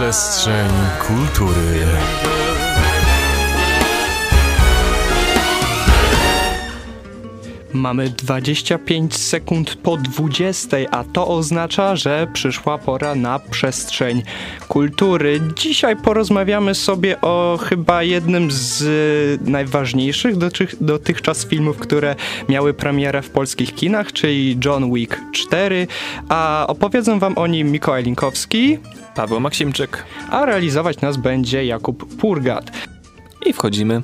Przestrzeń kultury. Mamy 25 sekund po 20, a to oznacza, że przyszła pora na przestrzeń kultury. Dzisiaj porozmawiamy sobie o chyba jednym z najważniejszych dotychczas filmów, które miały premierę w polskich kinach, czyli John Wick 4, a opowiedzą wam o nim Mikołaj Linkowski, Paweł Maksimczyk, a realizować nas będzie Jakub Purgat. I wchodzimy.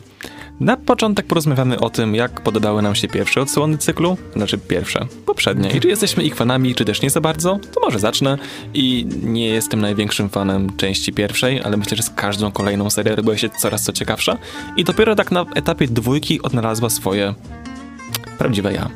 Na początek porozmawiamy o tym, jak podobały nam się pierwsze odsłony cyklu, znaczy pierwsze, poprzednie. I czy jesteśmy ich fanami, czy też nie za bardzo, to może zacznę. I nie jestem największym fanem części pierwszej, ale myślę, że z każdą kolejną serię robiła się coraz co ciekawsza. I dopiero tak na etapie dwójki odnalazła swoje prawdziwe ja.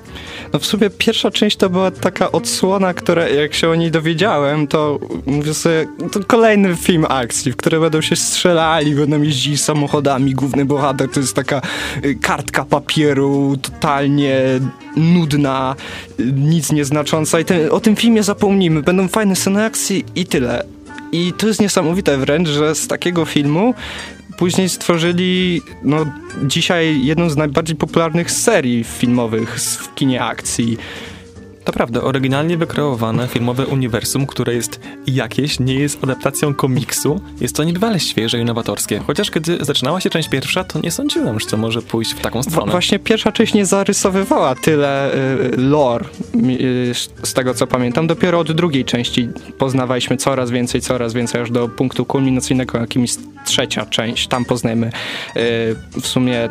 No w sumie pierwsza część to była taka odsłona, która jak się o niej dowiedziałem, to mówię sobie, to kolejny film akcji, w którym będą się strzelali, będą jeździli samochodami, główny bohater to jest taka y, kartka papieru, totalnie nudna, nic nieznacząca i ten, o tym filmie zapomnimy, będą fajne sceny akcji i tyle. I to jest niesamowite wręcz, że z takiego filmu później stworzyli no, dzisiaj jedną z najbardziej popularnych serii filmowych w kinie akcji. To prawda, oryginalnie wykreowane filmowe uniwersum, które jest jakieś, nie jest adaptacją komiksu, jest to niebywale świeże i nowatorskie. Chociaż kiedy zaczynała się część pierwsza, to nie sądziłem, że to może pójść w taką stronę. Właśnie pierwsza część nie zarysowywała tyle y, lore, y, z tego co pamiętam. Dopiero od drugiej części poznawaliśmy coraz więcej, coraz więcej, aż do punktu kulminacyjnego, jakim jest trzecia część. Tam poznajemy y, w sumie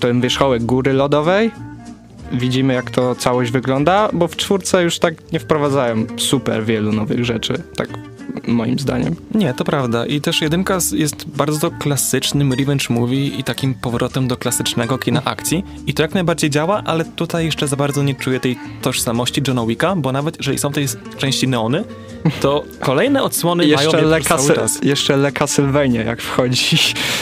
ten wierzchołek góry lodowej, widzimy, jak to całość wygląda, bo w czwórce już tak nie wprowadzają super wielu nowych rzeczy, tak moim zdaniem. Nie, to prawda. I też jedynka jest bardzo klasycznym revenge movie i takim powrotem do klasycznego kina akcji. I to jak najbardziej działa, ale tutaj jeszcze za bardzo nie czuję tej tożsamości Johna Wicka, bo nawet jeżeli są tej części neony, to kolejne odsłony jeszcze mają Le cały czas. Jeszcze Le Castlevania jak wchodzi.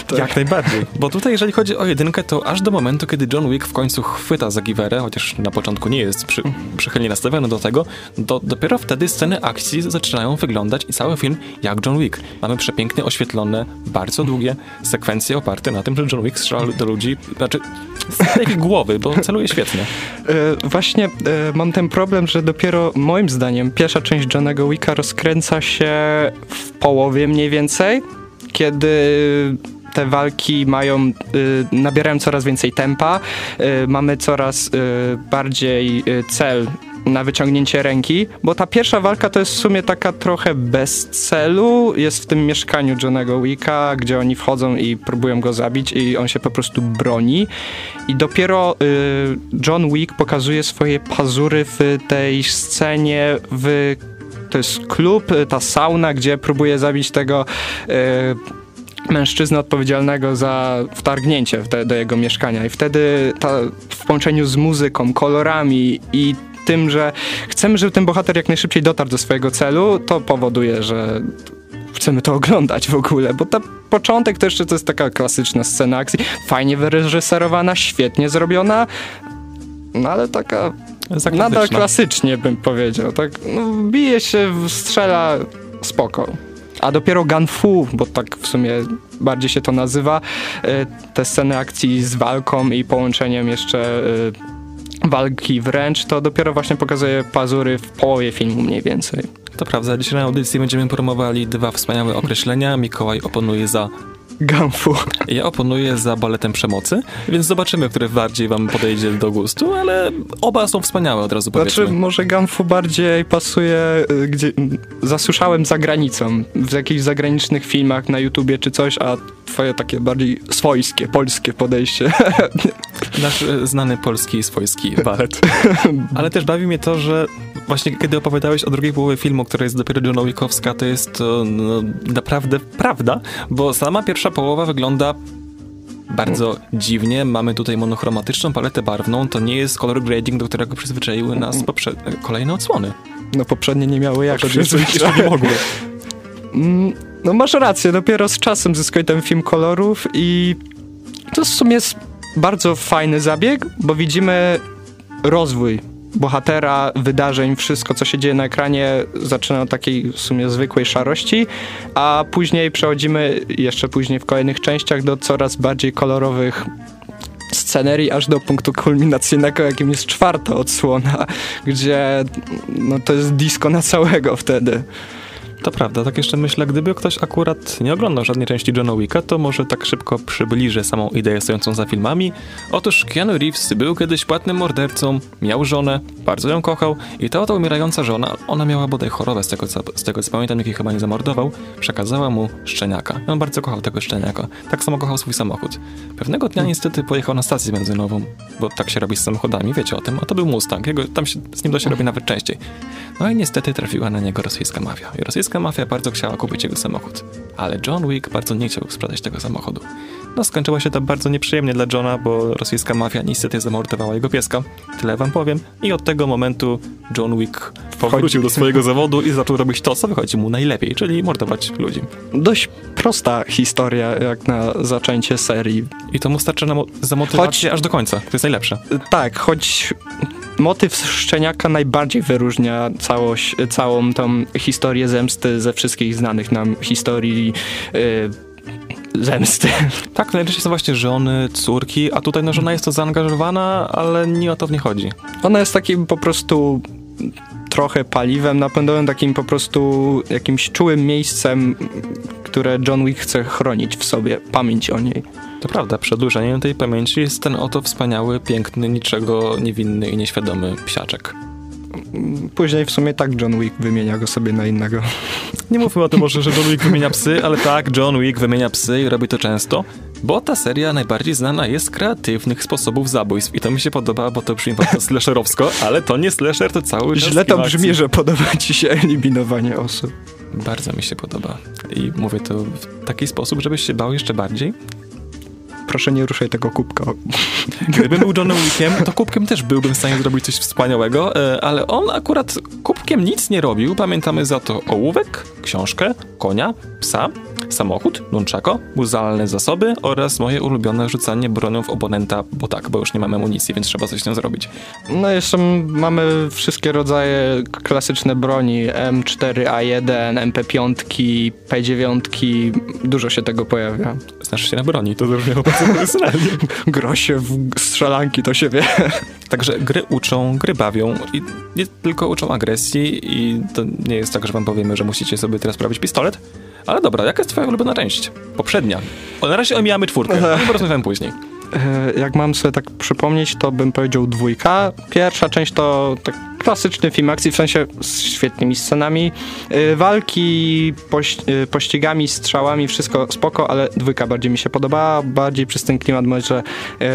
Tak. Jak najbardziej. Bo tutaj jeżeli chodzi o jedynkę, to aż do momentu, kiedy John Wick w końcu chwyta za chociaż na początku nie jest przy, przychylnie nastawiony do tego, to dopiero wtedy sceny akcji zaczynają wyglądać i cały film jak John Wick. Mamy przepięknie oświetlone, bardzo długie sekwencje oparte na tym, że John Wick strzela do ludzi, znaczy z głowy, bo celuje świetnie. E, właśnie e, mam ten problem, że dopiero moim zdaniem pierwsza część Johnego Wicka rozkręca się w połowie mniej więcej, kiedy te walki mają, y, nabierają coraz więcej tempa, mamy coraz bardziej cel na wyciągnięcie ręki, bo ta pierwsza walka to jest w sumie taka trochę bez celu. Jest w tym mieszkaniu Johnego Wicka, gdzie oni wchodzą i próbują go zabić i on się po prostu broni. I dopiero y, John Wick pokazuje swoje pazury w tej scenie w to jest klub, ta sauna, gdzie próbuje zabić tego y, mężczyznę odpowiedzialnego za wtargnięcie te, do jego mieszkania. I wtedy ta, w połączeniu z muzyką, kolorami i tym, że chcemy, żeby ten bohater jak najszybciej dotarł do swojego celu, to powoduje, że chcemy to oglądać w ogóle, bo ta początek to jeszcze to jest taka klasyczna scena akcji, fajnie wyreżyserowana, świetnie zrobiona, no ale taka nadal klasycznie bym powiedział, tak? No, bije się, strzela, spoko. A dopiero Fu, bo tak w sumie bardziej się to nazywa, y, te sceny akcji z walką i połączeniem jeszcze y, walki wręcz, to dopiero właśnie pokazuje pazury w połowie filmu mniej więcej. To prawda, dzisiaj na audycji będziemy promowali dwa wspaniałe określenia. Mikołaj oponuje za Gamfu. Ja oponuję za baletem przemocy, więc zobaczymy, który bardziej wam podejdzie do gustu, ale oba są wspaniałe, od razu powiedzmy. Znaczy, może Gamfu bardziej pasuje, y, gdzie zasłyszałem za granicą, w jakichś zagranicznych filmach na YouTubie czy coś, a twoje takie bardziej swojskie, polskie podejście. Nasz e, znany polski, swojski balet. Ale też bawi mnie to, że właśnie kiedy opowiadałeś o drugiej połowie filmu, która jest dopiero John Wickowska, to jest to no, naprawdę prawda, bo sama pierwsza połowa wygląda bardzo dziwnie. Mamy tutaj monochromatyczną paletę barwną. To nie jest color grading, do którego przyzwyczaiły nas kolejne odsłony. No poprzednie nie miały jak przyzwyczaić. nie mogły. Mm, no masz rację, dopiero z czasem zyskuje ten film kolorów i to w sumie jest bardzo fajny zabieg, bo widzimy rozwój bohatera, wydarzeń, wszystko co się dzieje na ekranie zaczyna od takiej w sumie zwykłej szarości, a później przechodzimy jeszcze później w kolejnych częściach do coraz bardziej kolorowych scenerii aż do punktu kulminacyjnego, jakim jest czwarta odsłona, gdzie no, to jest disco na całego wtedy. To prawda, tak jeszcze myślę, gdyby ktoś akurat nie oglądał żadnej części Johna Wicka, to może tak szybko przybliżę samą ideę stojącą za filmami. Otóż Keanu Reeves był kiedyś płatnym mordercą, miał żonę, bardzo ją kochał i ta oto umierająca żona, ona miała bodaj chorobę, z tego co, z tego co pamiętam, jaki chyba nie zamordował, przekazała mu szczeniaka. On bardzo kochał tego szczeniaka. Tak samo kochał swój samochód. Pewnego dnia niestety pojechał na stację benzynową, bo tak się robi z samochodami, wiecie o tym, a to był Mustang, Jego, tam się, z nim to się robi nawet częściej. No i niestety trafiła na niego rosyjska mafia. I rosyjska mafia bardzo chciała kupić jego samochód. Ale John Wick bardzo nie chciał sprzedać tego samochodu. No skończyło się to bardzo nieprzyjemnie dla Johna, bo rosyjska mafia niestety zamordowała jego pieska. Tyle wam powiem. I od tego momentu John Wick powrócił do swojego zawodu i zaczął robić to, co wychodzi mu najlepiej, czyli mordować ludzi. Dość prosta historia jak na zaczęcie serii. I to mu starczy na mo- za motywację Choć- aż do końca. To jest najlepsze. Tak, choć motyw szczeniaka najbardziej wyróżnia całość, całą tą historię zemsty ze wszystkich znanych nam historii yy, zemsty. Tak, najczęściej są właśnie żony, córki, a tutaj no, żona jest to zaangażowana, ale nie o to w nie chodzi. Ona jest takim po prostu trochę paliwem napędowym, takim po prostu jakimś czułym miejscem, które John Wick chce chronić w sobie, pamięć o niej. To prawda, przedłużeniem tej pamięci jest ten oto wspaniały, piękny, niczego niewinny i nieświadomy psiaczek. Później w sumie tak John Wick wymienia go sobie na innego. Nie mówmy o tym może, że John Wick wymienia psy, ale tak, John Wick wymienia psy i robi to często, bo ta seria najbardziej znana jest z kreatywnych sposobów zabójstw i to mi się podoba, bo to brzmi bardzo slasherowsko, ale to nie slasher, to cały czas Źle to brzmi, że podoba ci się eliminowanie osób. Bardzo mi się podoba i mówię to w taki sposób, żebyś się bał jeszcze bardziej. Proszę nie ruszaj tego kubka. Gdybym był Johnem Wickiem, to kubkiem też byłbym w stanie zrobić coś wspaniałego, e, ale on akurat kubkiem nic nie robił. Pamiętamy za to ołówek, książkę, konia, psa, samochód, nunchako, muzealne zasoby oraz moje ulubione rzucanie bronią w oponenta, bo tak, bo już nie mamy amunicji, więc trzeba coś z nią zrobić. No jeszcze mamy wszystkie rodzaje klasyczne broni M4A1, MP5, P9, dużo się tego pojawia. Znasz się na broni, to zabrzmiało bardzo profesjonalnie. Grosie w strzelanki, to się wie. Także gry uczą, gry bawią i nie tylko uczą agresji i to nie jest tak, że wam powiemy, że musicie sobie teraz prawić pistolet. Ale dobra, jaka jest twoja ulubiona część? Poprzednia. O, na razie omijamy czwórkę, ale porozmawiamy później. E, Jak mam sobie tak przypomnieć, to bym powiedział dwójka. Pierwsza część to tak klasyczny film akcji, w sensie z świetnymi scenami. E, Walki, poś, e, pościgami, strzałami, wszystko spoko, ale dwójka bardziej mi się podobała. Bardziej przez ten klimat, może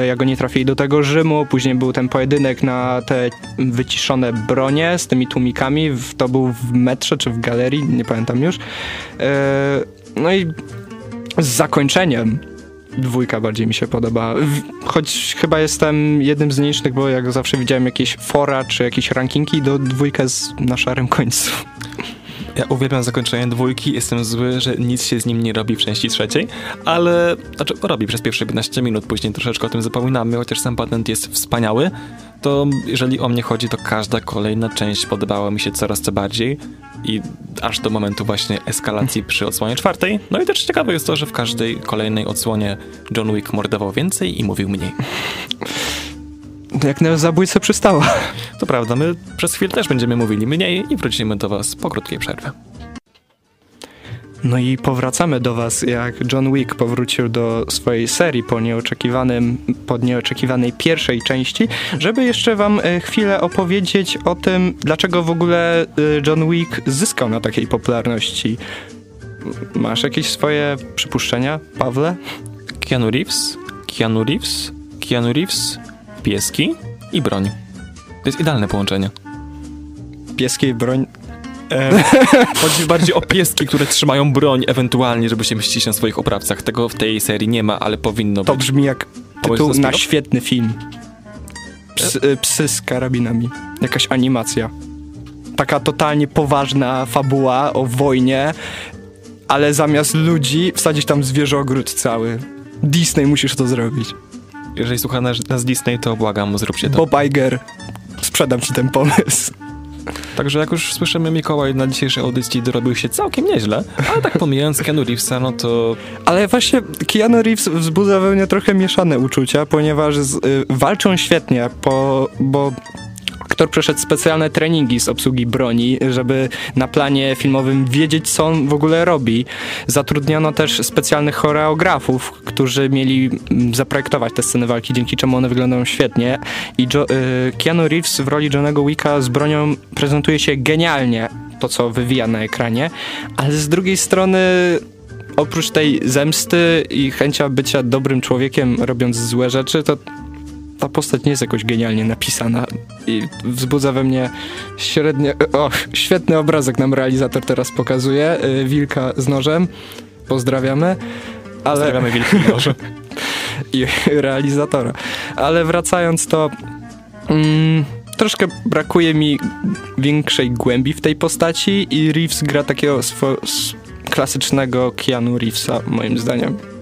jak oni trafili do tego Rzymu. Później był ten pojedynek na te wyciszone bronie z tymi tłumikami. To był w metrze czy w galerii, nie pamiętam już. No i z zakończeniem dwójka bardziej mi się podoba. Choć chyba jestem jednym z nielicznych, bo jak zawsze widziałem jakieś fora czy jakieś rankingi, do dwójka jest na szarym końcu. Ja uwielbiam zakończenie dwójki, jestem zły, że nic się z nim nie robi w części trzeciej, ale, znaczy robi przez pierwsze 15 minut, później troszeczkę o tym zapominamy, chociaż sam patent jest wspaniały, to jeżeli o mnie chodzi, to każda kolejna część podobała mi się coraz co bardziej i aż do momentu właśnie eskalacji przy odsłonie czwartej. No i też ciekawe jest to, że w każdej kolejnej odsłonie John Wick mordował więcej i mówił mniej. Jak na zabójcę przystała. To prawda, my przez chwilę też będziemy mówili mniej i wrócimy do was po krótkiej przerwie. No i powracamy do was, jak John Wick powrócił do swojej serii po nieoczekiwanym, po nieoczekiwanej pierwszej części, żeby jeszcze wam e, chwilę opowiedzieć o tym, dlaczego w ogóle e, John Wick zyskał na takiej popularności. Masz jakieś swoje przypuszczenia, Pawle? Keanu Reeves, Keanu Reeves, Keanu Reeves, pieski i broń. To jest idealne połączenie. Pieskiej broń E, chodzi bardziej o pieski, które trzymają broń ewentualnie, żeby się mścić na swoich oprawcach. Tego w tej serii nie ma, ale powinno To być. brzmi jak tytuł to na świetny film. Psy, y, psy z karabinami. Jakaś animacja. Taka totalnie poważna fabuła o wojnie, ale zamiast ludzi wsadzić tam zwierzogród cały. Disney musisz to zrobić. Jeżeli słucha nas, nas Disney, to błagam, zróbcie to. Bob Iger. sprzedam ci ten pomysł. Także jak już słyszymy, Mikołaj na dzisiejszej audycji dorobił się całkiem nieźle, ale tak pomijając Keanu Reevesa, no to Ale właśnie Keanu Reeves wzbudza we mnie trochę mieszane uczucia, ponieważ z, y, walczą świetnie, po, bo aktor przeszedł specjalne treningi z obsługi broni, żeby na planie filmowym wiedzieć, co on w ogóle robi. Zatrudniono też specjalnych choreografów, którzy mieli mm, zaprojektować te sceny walki, dzięki czemu one wyglądają świetnie. I jo, y, Keanu Reeves w roli Johnego Wicka z bronią prezentuje się genialnie, to co wywija na ekranie, ale z drugiej strony oprócz tej zemsty i chęcia bycia dobrym człowiekiem, robiąc złe rzeczy, to ta postać nie jest jakoś genialnie napisana i wzbudza we mnie średnie... O, świetny obrazek nam realizator teraz pokazuje. y, Wilka z nożem. Pozdrawiamy. Ale pozdrawiamy Wielki Noże. i realizatora. Ale wracając to... Mm, troszkę brakuje mi większej głębi w tej postaci i Reeves gra takiego swo- klasycznego Keanu Reevesa, moim zdaniem.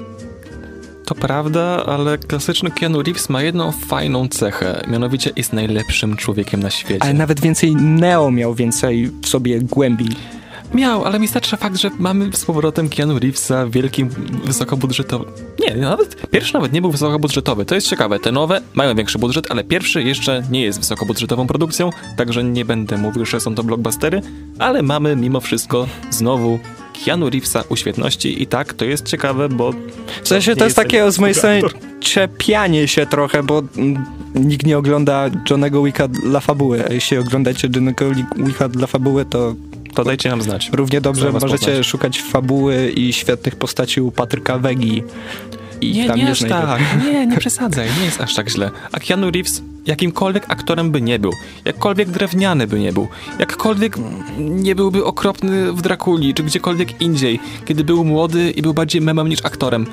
To prawda, ale klasyczny Keanu Reeves ma jedną fajną cechę, mianowicie jest najlepszym człowiekiem na świecie. Ale nawet więcej Neo miał więcej w sobie głębi. Miał, ale mi starczy fakt, że mamy z powrotem Keanu Reevesa wielkim, wysokobudżetowym. Nie, nawet pierwszy nawet nie był wysokobudżetowy. To jest ciekawe. Te nowe mają większy budżet, ale pierwszy jeszcze nie jest wysokobudżetową produkcją, także nie będę mówił, że są to blockbustery, ale mamy mimo wszystko znowu Keanu Reevesa u świetności i tak, to jest ciekawe, bo... W sensie to jest takie z mojej strony czepianie się trochę, bo mm, nikt nie ogląda Johnego Wicka dla fabuły. A jeśli oglądacie Johnego Wicka dla fabuły, to To dajcie nam znać. równie dobrze możecie poznać. szukać fabuły i świetnych postaci u Patryka Wegi. I Nie, tam nie nie aż znajdę. tak. Nie, nie przesadzaj. Nie jest aż tak źle. A Keanu Reeves jakimkolwiek aktorem by nie był, jakkolwiek drewniany by nie był, jakkolwiek nie byłby okropny w Drakuli, czy gdziekolwiek indziej, kiedy był młody i był bardziej memem niż aktorem,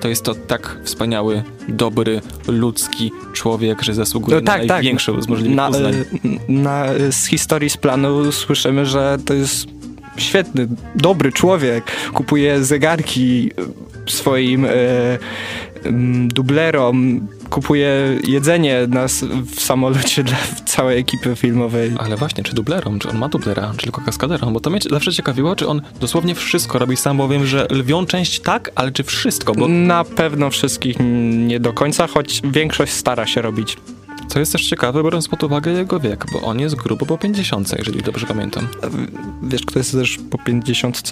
to jest to tak wspaniały, dobry, ludzki człowiek, że zasługuje No tak, na tak. największą z możliwych na, uznań. e, na, e, z historii z planu słyszymy, że to jest świetny, dobry człowiek. Kupuje zegarki swoim e, em, dublerom, kupuje jedzenie na, s- w samolocie dla całej ekipy filmowej. Ale właśnie, czy dublerom, czy on ma dublera, czy tylko kaskaderą, bo to mnie zawsze ciekawiło, czy on dosłownie wszystko robi sam, bo wiem, że lwią część tak, ale czy wszystko, bo Na pewno wszystkich mm, nie do końca, choć większość stara się robić. Co jest też ciekawe, biorąc pod uwagę jego wiek, bo on jest grubo po 50, jeżeli dobrze pamiętam. Wiesz, kto jest też po 50?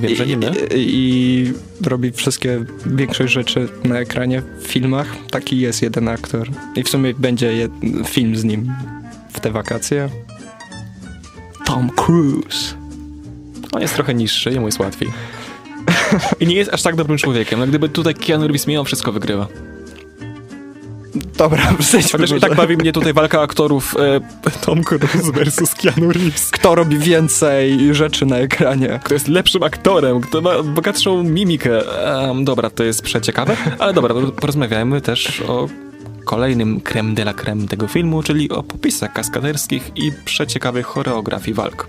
Wiem, że nie my. I, I robi wszystkie, większość rzeczy na ekranie w filmach. Taki jest jeden aktor. I w sumie będzie jed, film z nim w te wakacje. Tom Cruise. On jest trochę niższy, jemu jest łatwiej. I nie jest aż tak dobrym człowiekiem. No gdyby tutaj Keanu Reeves mimo wszystko wygrywa. Dobra, przejdźmy Chociaż i może. tak bawi mnie tutaj walka aktorów e, Tom Cruise versus Keanu Reeves. Kto robi więcej rzeczy na ekranie? Kto jest lepszym aktorem, kto ma bogatszą mimikę. Dobra, to jest przeciekawe, ale dobra, porozmawiajmy też o kolejnym creme de la creme tego filmu, czyli o popisach kaskaderskich i przeciekawej choreografii walk.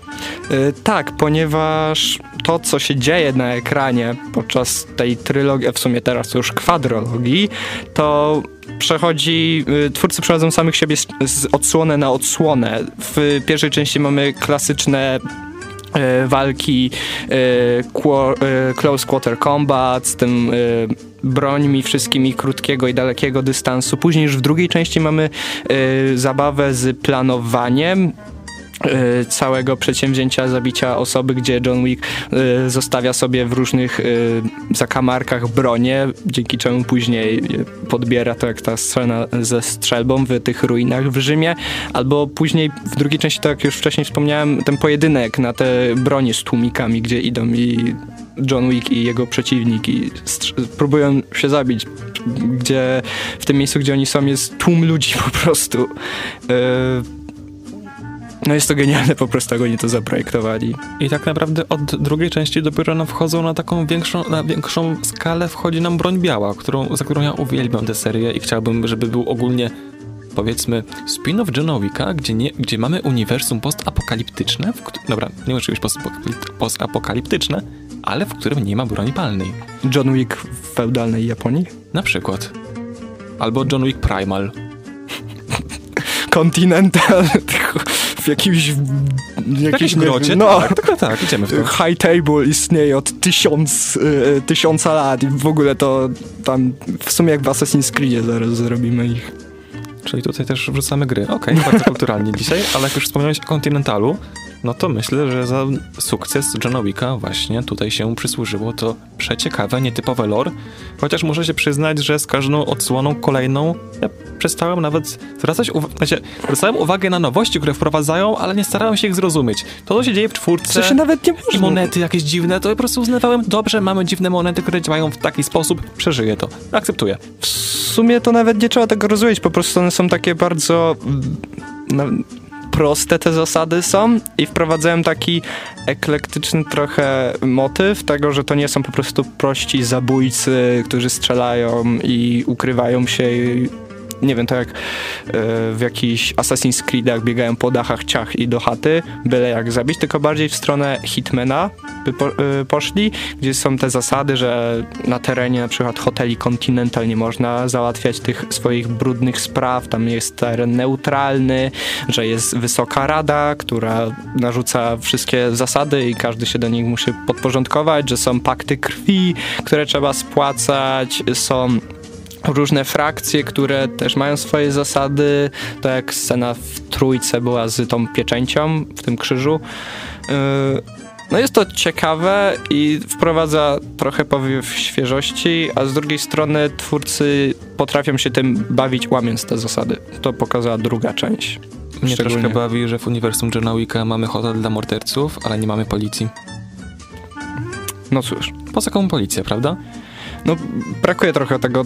Y, tak, ponieważ to, co się dzieje na ekranie podczas tej trylogii, a w sumie teraz już kwadrologii, to przechodzi, y, twórcy przechodzą samych siebie z, odsłonę na odsłonę. W pierwszej części mamy klasyczne e, walki e, qu- e, close quarter combat z tym brońmi wszystkimi krótkiego i dalekiego dystansu. Później już w drugiej części mamy zabawę z planowaniem całego przedsięwzięcia zabicia osoby, gdzie John Wick e, zostawia sobie w różnych e, zakamarkach bronie, dzięki czemu później podbiera to jak ta scena ze strzelbą w tych ruinach w Rzymie, albo później w drugiej części, tak jak już wcześniej wspomniałem, ten pojedynek na te bronie z tłumikami, gdzie idą i John Wick i jego przeciwnik i próbują się zabić, gdzie w tym miejscu, gdzie oni są, jest tłum ludzi po prostu. E, no jest to genialne po prostu, jak oni to zaprojektowali. I tak naprawdę od drugiej części dopiero nam wchodzą na taką większą, na większą skalę wchodzi nam broń biała, którą, za którą ja uwielbiam tę serię i chciałbym, żeby był ogólnie powiedzmy spin-off Johna Wicka, gdzie, nie, gdzie mamy uniwersum postapokaliptyczne, w dobra, nie musi być postapokalip- postapokaliptyczne, ale w którym nie ma broni palnej. John Wick w feudalnej Japonii? Na przykład. Albo John Wick Primal. Continental w jakimś... W jakimś grocie? No, tak, tak, tak, idziemy w to. High Table istnieje od tysiąc, y, tysiąca lat i w ogóle to tam w sumie jak w Assassin's Creed zaraz zrobimy ich. Czyli tutaj też wrzucamy gry. Okej, okay, bardzo kulturalnie dzisiaj, ale jak już wspomniałeś o Continentalu, no to myślę, że za sukces Johna Wicka właśnie tutaj się przysłużyło to przeciekawe, nietypowe lore, chociaż muszę się przyznać, że z każdą odsłoną kolejną ja przestałem nawet zwracać uwagę, znaczy, zwracałem uwagę na nowości, które wprowadzają, ale nie starałem się ich zrozumieć. To, co się dzieje w czwórce się nawet nie i monety jakieś dziwne, to po prostu uznawałem, dobrze, mamy dziwne monety, które działają w taki sposób, przeżyję to, akceptuję. W sumie to nawet nie trzeba tego rozumieć, po prostu one są takie bardzo... No, proste te zasady są i wprowadzałem taki eklektyczny trochę motyw tego, że to nie są po prostu prości zabójcy, którzy strzelają i ukrywają się nie wiem, tak jak e, w jakichś Assassin's Creedach biegają po dachach ciach i do chaty, byle jak zabić, tylko bardziej w stronę Hitmana by po, e, poszli, gdzie są te zasady, że na terenie na przykład hoteli Continental nie można załatwiać tych swoich brudnych spraw, tam jest teren neutralny, że jest wysoka rada, która narzuca wszystkie zasady i każdy się do nich musi podporządkować, że są pakty krwi, które trzeba spłacać, są różne frakcje, które też mają swoje zasady, tak jak scena w trójce była z tą pieczęcią w tym krzyżu. Yy, no jest to ciekawe i wprowadza trochę powiew świeżości, a z drugiej strony twórcy potrafią się tym bawić, łamiąc te zasady. To pokazała druga część. Mnie troszkę bawi, że w uniwersum Johna Wicka mamy hotel dla morderców, ale nie mamy policji. No cóż. Po co komu policja, prawda? No, brakuje trochę tego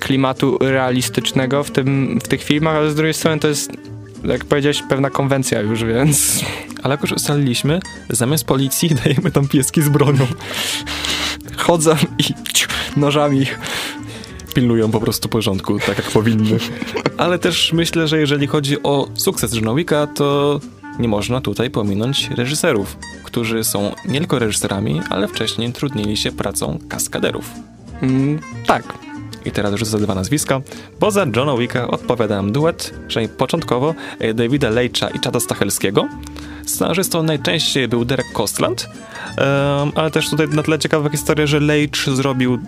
klimatu realistycznego w, tym, w tych filmach, ale z drugiej strony to jest, jak powiedziałeś, pewna konwencja już, więc... Ale jak już ustaliliśmy, zamiast policji dajemy tam pieski z bronią. Chodzą i nożami pilnują po prostu porządku, tak jak powinny. Ale też myślę, że jeżeli chodzi o sukces Johna Wicka, to nie można tutaj pominąć reżyserów, którzy są nie tylko reżyserami, ale wcześniej trudnili się pracą kaskaderów. Mm, tak, i teraz rzucę dwa nazwiska. Poza Johna Wicka odpowiada nam duet, przynajmniej początkowo, e, Davida Leitcha i Chada Stachelskiego. Scenarzystą najczęściej był Derek Kostland, ale też tutaj na tle ciekawa historia, że Leitch zrobił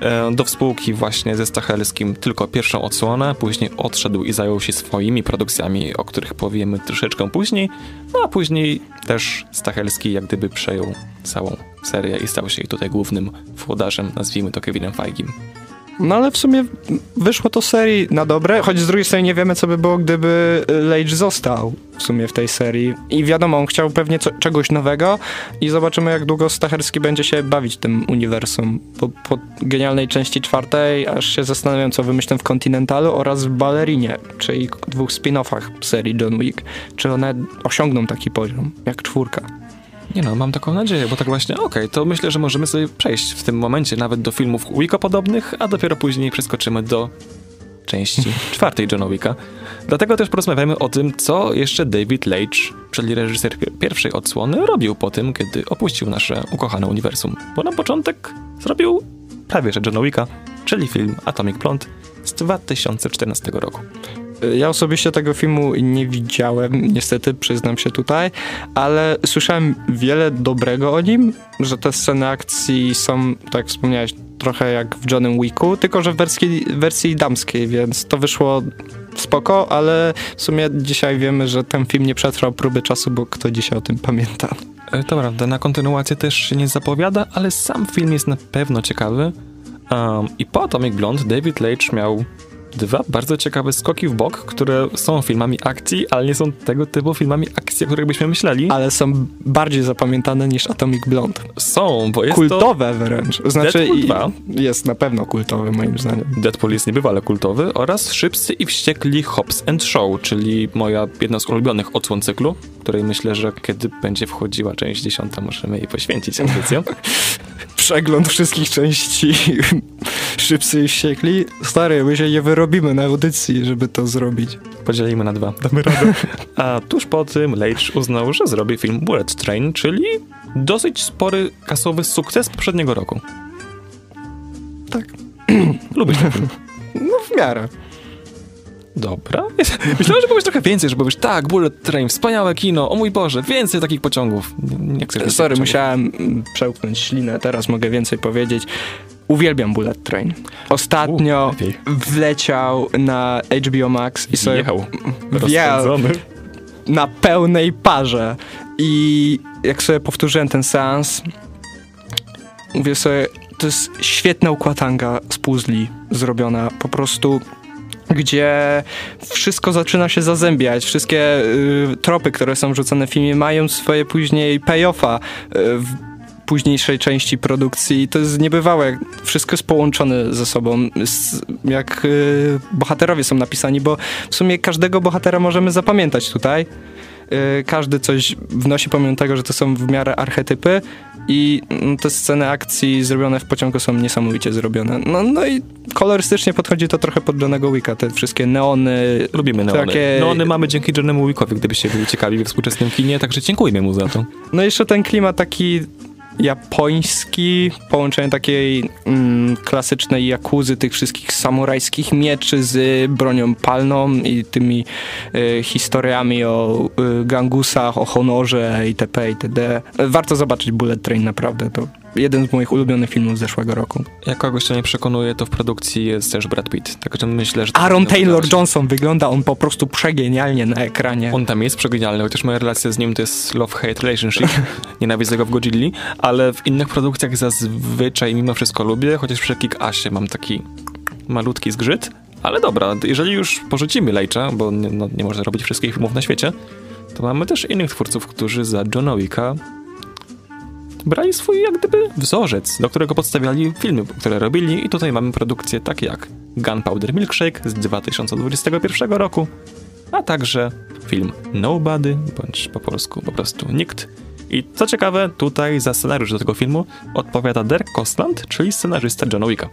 e, do współki właśnie ze Stachelskim tylko pierwszą odsłonę, później odszedł i zajął się swoimi produkcjami, o których powiemy troszeczkę później, no a później też Stachelski jak gdyby przejął całą serię i stał się tutaj głównym włodarzem, nazwijmy to Kevinem Feigim. No ale w sumie wyszło to serii na dobre, choć z drugiej strony nie wiemy, co by było, gdyby Leitch został w sumie w tej serii. I wiadomo, on chciał pewnie co, czegoś nowego i zobaczymy, jak długo Stacherski będzie się bawić tym uniwersum. Po, po genialnej części czwartej aż się zastanawiam, co wymyślę w Continentalu oraz w Ballerinie, czyli dwóch spin-offach serii John Wick. Czy one osiągną taki poziom, jak czwórka. Nie no, mam taką nadzieję, bo tak właśnie, okej, okay, to myślę, że możemy sobie przejść w tym momencie nawet do filmów Wicka podobnych, a dopiero później przeskoczymy do części czwartej Johna Wicka. Dlatego też porozmawiamy o tym, co jeszcze David Leitch, czyli reżyser pierwszej odsłony, robił po tym, kiedy opuścił nasze ukochane uniwersum. Bo na początek zrobił prawie że Johna Wicka, czyli film Atomic Blonde z 2014 roku. Ja osobiście tego filmu nie widziałem, niestety, przyznam się tutaj, ale słyszałem wiele dobrego o nim, że te sceny akcji są, tak wspomniałeś, trochę jak w Johnem Wicku, tylko że w wersji, wersji damskiej, więc to wyszło spoko, ale w sumie dzisiaj wiemy, że ten film nie przetrwał próby czasu, bo kto dzisiaj o tym pamięta. E, to prawda, na kontynuację też się nie zapowiada, ale sam film jest na pewno ciekawy. Um, I po Atomic Blonde David Leitch miał dwa bardzo ciekawe skoki w bok, które są filmami akcji, ale nie są tego typu filmami akcji, o których byśmy myśleli. Ale są bardziej zapamiętane niż Atomic Blonde. Są, bo jest Kultowe to... wręcz. Znaczy Deadpool 2. jest na pewno kultowy moim zdaniem. Deadpool jest niebywale kultowy oraz Szybcy i Wściekli Hobbs and Show, czyli moja jedna z ulubionych odsłon cyklu, której myślę, że kiedy będzie wchodziła część dziesiąta, możemy jej poświęcić audycję. Przegląd wszystkich części Szybcy i Wściekli. Stary, my się nie wyrobimy na audycji, żeby to zrobić. Podzielimy na dwa, damy radę. A tuż po tym Leitch uznał, że zrobi film Bullet Train, czyli dosyć spory kasowy sukces poprzedniego roku. Tak. Lubisz ten film? No w miarę. Dobra. Myślałem, że powiesz trochę więcej, że powiesz, tak, Bullet Train, wspaniałe kino, o mój Boże, więcej takich pociągów. Nie, chcę Sorry, pociągów. musiałem przełknąć ślinę, teraz mogę więcej powiedzieć. Uwielbiam Bullet Train. Ostatnio U, wleciał na HBO Max i sobie Jechał. wjechał Rozpędzony. na pełnej parze. I jak sobie powtórzyłem ten seans, mówię sobie, to jest świetna układanga z puzli zrobiona. Po prostu gdzie wszystko zaczyna się zazębiać. Wszystkie y, tropy, które są rzucone w filmie, mają swoje później payoffa y, w późniejszej części produkcji. To jest niebywałe. Wszystko jest połączone ze sobą. Jak y, bohaterowie są napisani, bo w sumie każdego bohatera możemy zapamiętać tutaj. Y, Każdy coś wnosi pomimo tego, że to są w miarę archetypy i mm, te sceny akcji zrobione w pociągu są niesamowicie zrobione. No, no i kolorystycznie podchodzi to trochę pod Johnego Wicka, te wszystkie neony. Lubimy neony. Takie- Neony mamy dzięki Johnemu Wickowi, gdybyście byli ciekawi we współczesnym kinie, także dziękujemy mu za to. No jeszcze ten klimat taki japoński, połączenie takiej mm, klasycznej jakuzy, tych wszystkich samurajskich mieczy z bronią palną i tymi y, historiami o y, gangusach, o honorze itp. itd. Warto zobaczyć Bullet Train, naprawdę. To jeden z moich ulubionych filmów z zeszłego roku. Jak kogoś to nie przekonuje, to w produkcji jest też Brad Pitt. Także myślę, że... Aaron Taylor. Johnson wygląda on po prostu przegenialnie na ekranie. On tam jest przegenialny, chociaż moja relacja z nim to jest love-hate relationship. Nienawidzę go w Godzilli, ale w innych produkcjach zazwyczaj mimo wszystko lubię, chociaż przy Kick-Assie mam taki malutki zgrzyt. Ale dobra, jeżeli już porzucimy Lejcza, bo nie, no, nie można robić wszystkich filmów na świecie, to mamy też innych twórców, którzy za Johna Wicka brali swój jak gdyby wzorzec, do którego podstawiali filmy, które robili i tutaj mamy produkcje takie jak Gunpowder Milkshake z 2021 roku, a także film Nobody, bądź po polsku po prostu Nikt. I co ciekawe, tutaj za scenariusz do tego filmu odpowiada Derek Kostland, czyli scenarzysta Johna Wicka.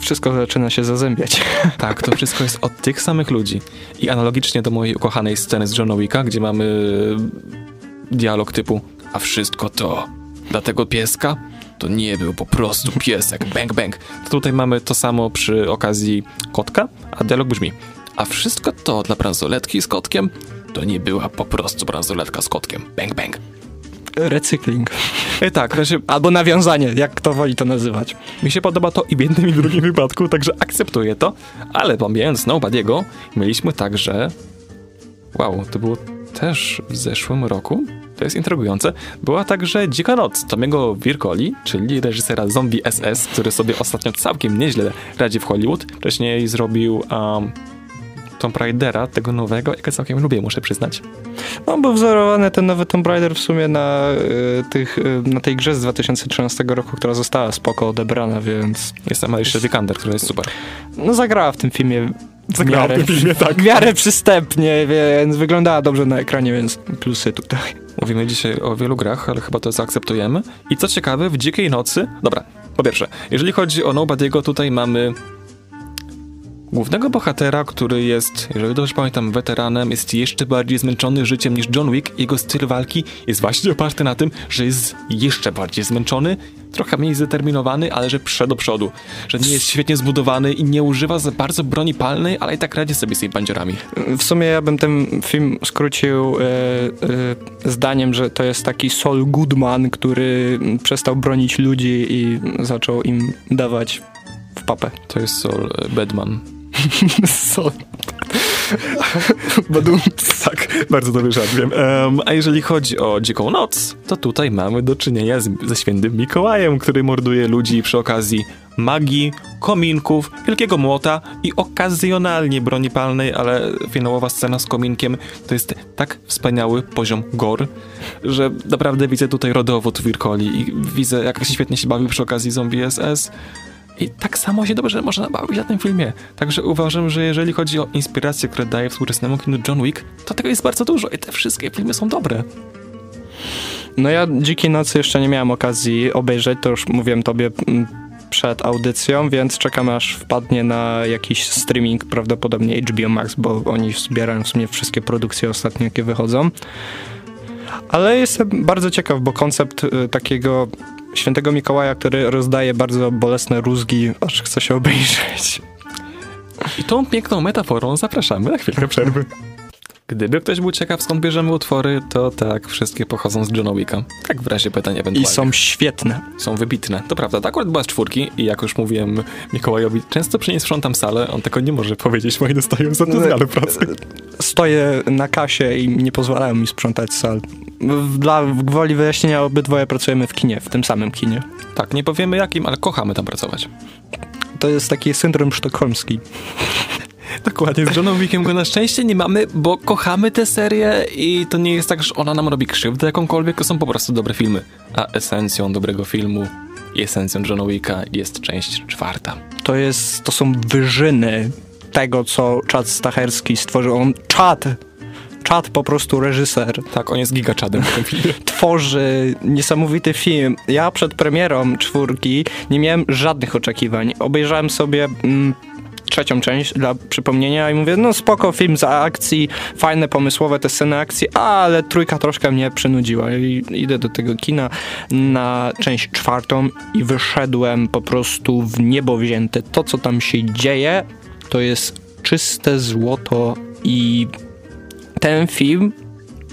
Wszystko zaczyna się zazębiać. Tak, to wszystko jest od tych samych ludzi. I analogicznie do mojej ukochanej sceny z Johna Wicka, gdzie mamy dialog typu a wszystko to dla tego pieska? To nie był po prostu piesek, bang bang. To tutaj mamy to samo przy okazji kotka, a dialog brzmi a wszystko to dla bransoletki z kotkiem? To nie była po prostu bransoletka z kotkiem, bang bang. Recykling. E, tak, znaczy Albo nawiązanie, jak kto woli to nazywać. Mi się podoba to i w jednym i w drugim wypadku, także akceptuję to, ale pomijając Nobody'ego, mieliśmy także... Wow, to było też w zeszłym roku? To jest intrygujące. Była także Dzika Noc Tomiego Wirkoli, czyli reżysera Zombie SS, który sobie ostatnio całkiem nieźle radzi w Hollywood. Wcześniej zrobił um, Tomb Raidera, tego nowego, jakie całkiem lubię, muszę przyznać. No, był wzorowany ten nowy Tomb Raider w sumie na, y, tych, y, na tej grze z 2013 roku, która została spoko odebrana, więc Jest tam Alicia Vikander, która jest super. no zagrała w tym filmie w Zagrała w tym filmie, tak. w miarę przystępnie, więc wyglądała dobrze na ekranie, więc plusy tutaj. Mówimy dzisiaj o wielu grach, ale chyba to zaakceptujemy. I co ciekawe, w Dzikiej Nocy... Dobra, po pierwsze, jeżeli chodzi o Nobody'ego, tutaj mamy głównego bohatera, który jest, jeżeli dobrze pamiętam, weteranem, jest jeszcze bardziej zmęczony życiem niż John Wick. Jego styl walki jest właśnie oparty na tym, że jest jeszcze bardziej zmęczony, trochę mniej zdeterminowany, ale że prze do przodu. Że nie jest świetnie zbudowany i nie używa za bardzo broni palnej, ale i tak radzi sobie z tymi bandziorami. W sumie ja bym ten film skrócił e, e, zdaniem, że to jest taki Saul Goodman, który przestał bronić ludzi i zaczął im dawać w papę. To jest Sol Bedman. Badum. Tak, bardzo dobry żart, wiem. Em, a jeżeli chodzi o Dziką Noc, to tutaj mamy do czynienia z, ze świętym Mikołajem, który morduje ludzi przy okazji magii, kominków, wielkiego młota i okazjonalnie broni palnej, ale finałowa scena z kominkiem to jest tak wspaniały poziom gore, że naprawdę widzę tutaj rodowód Wirkoli i widzę jak świetnie się bawił przy okazji Zombie SS. I tak samo się dobrze można bawić na tym filmie. Także uważam, że jeżeli chodzi o inspiracje, które daje współczesnemu kinu John Wick, to tego jest bardzo dużo i te wszystkie filmy są dobre. No ja Dzikiej Nocy jeszcze nie miałem okazji obejrzeć, to już mówiłem tobie mm, przed audycją, więc czekam aż wpadnie na jakiś streaming, prawdopodobnie HBO Max, bo oni zbierają w sumie wszystkie produkcje ostatnie, jakie wychodzą. Ale jestem bardzo ciekaw, bo koncept y, takiego świętego Mikołaja, który rozdaje bardzo bolesne rózgi, aż chce się obejrzeć. I tą piękną metaforą zapraszamy na chwilkę przerwy. Gdyby ktoś był ciekaw, skąd bierzemy utwory, to tak, wszystkie pochodzą z Johna Wicka. Tak w razie pytań I ewentualnych. są świetne. są wybitne. To prawda, to akurat była z czwórki i jak już mówiłem Mikołajowi, często przy niej sprzątam salę, on tego nie może powiedzieć, bo nie dostają za to zgadu pracy. Stoję na kasie i nie pozwalają mi sprzątać sal. Dla gwoli wyjaśnienia, obydwoje pracujemy w kinie, w tym samym kinie. Tak, nie powiemy jakim, ale kochamy tam pracować. To jest taki syndrom sztokholmski. Dokładnie, z Johnem Wickiem go na szczęście nie mamy, bo kochamy tę serię i to nie jest tak, że ona nam robi krzywdę jakąkolwiek, to są po prostu dobre filmy. A esencją dobrego filmu i esencją Johna Wicka jest część czwarta. To jest, to są wyżyny tego, co Chad Stacherski stworzył. On, Chad, Chad po prostu reżyser, Tak, on jest gigaczadem w tym filmie. tworzy niesamowity film. Ja przed premierą czwórki nie miałem żadnych oczekiwań. Obejrzałem sobie mm, trzecią część dla przypomnienia i mówię, no spoko, film za akcji, fajne, pomysłowe te sceny akcji, ale trójka troszkę mnie przynudziła. I idę do tego kina na część czwartą i wyszedłem po prostu w niebo wzięty. To, co tam się dzieje, to jest czyste złoto i ten film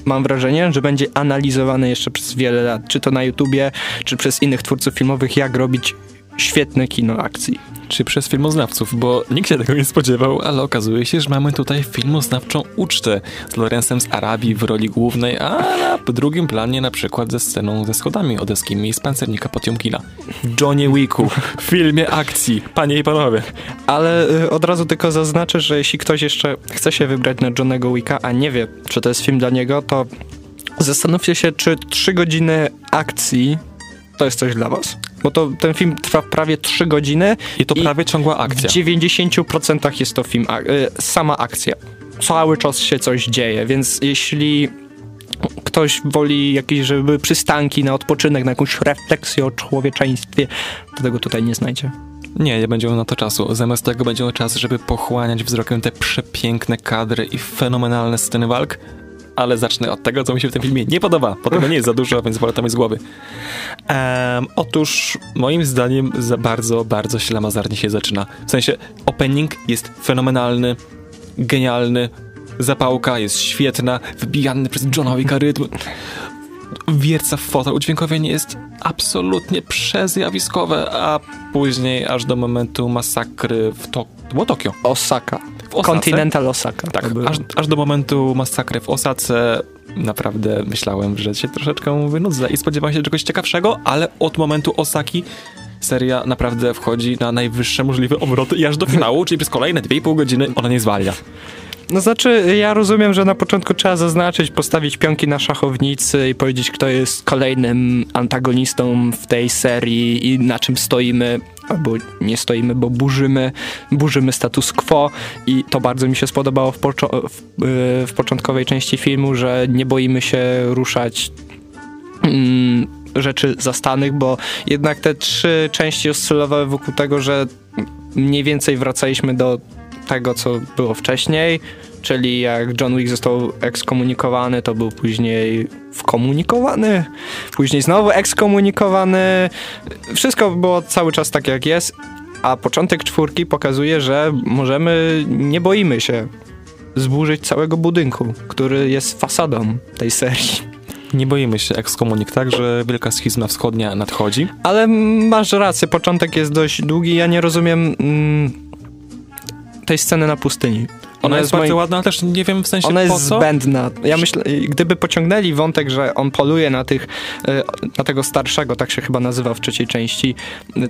mam wrażenie, że będzie analizowany jeszcze przez wiele lat, czy to na YouTubie, czy przez innych twórców filmowych, jak robić świetne kino akcji. Czy przez filmoznawców, bo nikt się tego nie spodziewał, ale okazuje się, że mamy tutaj filmoznawczą ucztę z Lorenzem z Arabii w roli głównej, a na drugim planie na przykład ze sceną ze schodami odeskimi z pancernika Potiomkina. W Johnie Wicku, w filmie akcji, panie i panowie. Ale y, od razu tylko zaznaczę, że jeśli ktoś jeszcze chce się wybrać na Johnego Wicka, a nie wie, czy to jest film dla niego, to zastanówcie się, czy 3 godziny akcji to jest coś dla was. Bo to ten film trwa prawie 3 godziny I to I prawie ciągła w akcja. 90% jest to film, a, y, sama akcja. Cały czas się coś dzieje, więc jeśli ktoś woli jakieś, żeby przystanki na odpoczynek, na jakąś refleksję o człowieczeństwie, to tego tutaj nie znajdzie. Nie, nie będzie na to czasu. Zamiast tego będzie czas, żeby pochłaniać wzrokiem te przepiękne kadry i fenomenalne sceny walk. Ale zacznę od tego, co mi się w tym filmie nie podoba, bo tego nie jest za dużo, więc wolę tam mieć z głowy. Em, otóż, moim zdaniem, za bardzo, bardzo ślamazarnie się zaczyna. W sensie, opening jest fenomenalny, genialny, zapałka jest świetna, wybijany przez Johna Wicka rytm. Wierca w fotel, udźwiękowienie jest absolutnie przezjawiskowe, a później aż do momentu masakry w to... to było Tokio. Osaka. W Osace. Continental Osaka. Tak, aż, aż do momentu masakry w Osace naprawdę myślałem, że się troszeczkę wynudzę i spodziewałem się czegoś ciekawszego, ale od momentu Osaki seria naprawdę wchodzi na najwyższe możliwe obroty i aż do finału, czyli przez kolejne 2,5 godziny ona nie zwalnia. No znaczy, ja rozumiem, że na początku trzeba zaznaczyć, postawić pionki na szachownicy i powiedzieć, kto jest kolejnym antagonistą w tej serii i na czym stoimy, albo nie stoimy, bo burzymy, burzymy status quo. I to bardzo mi się spodobało w, poczo- w, yy, w początkowej części filmu, że nie boimy się ruszać mm, rzeczy zastanych, bo jednak te trzy części oscylowały wokół tego, że mniej więcej wracaliśmy do tego, co było wcześniej, czyli jak John Wick został ekskomunikowany, to był później wkomunikowany, później znowu ekskomunikowany. Wszystko było cały czas tak, jak jest, a początek czwórki pokazuje, że możemy, nie boimy się zburzyć całego budynku, który jest fasadą tej serii. Nie boimy się ekskomunik, tak, że wielka schizma wschodnia nadchodzi. Ale masz rację, początek jest dość długi. Ja nie rozumiem mm, tej sceny na pustyni. Ona jest bardzo moim- ładna, ale też nie wiem w sensie Ona po jest co. zbędna. Ja myślę, gdyby pociągnęli wątek, że on poluje na tych, e, na tego starszego, tak się chyba nazywa w trzeciej części,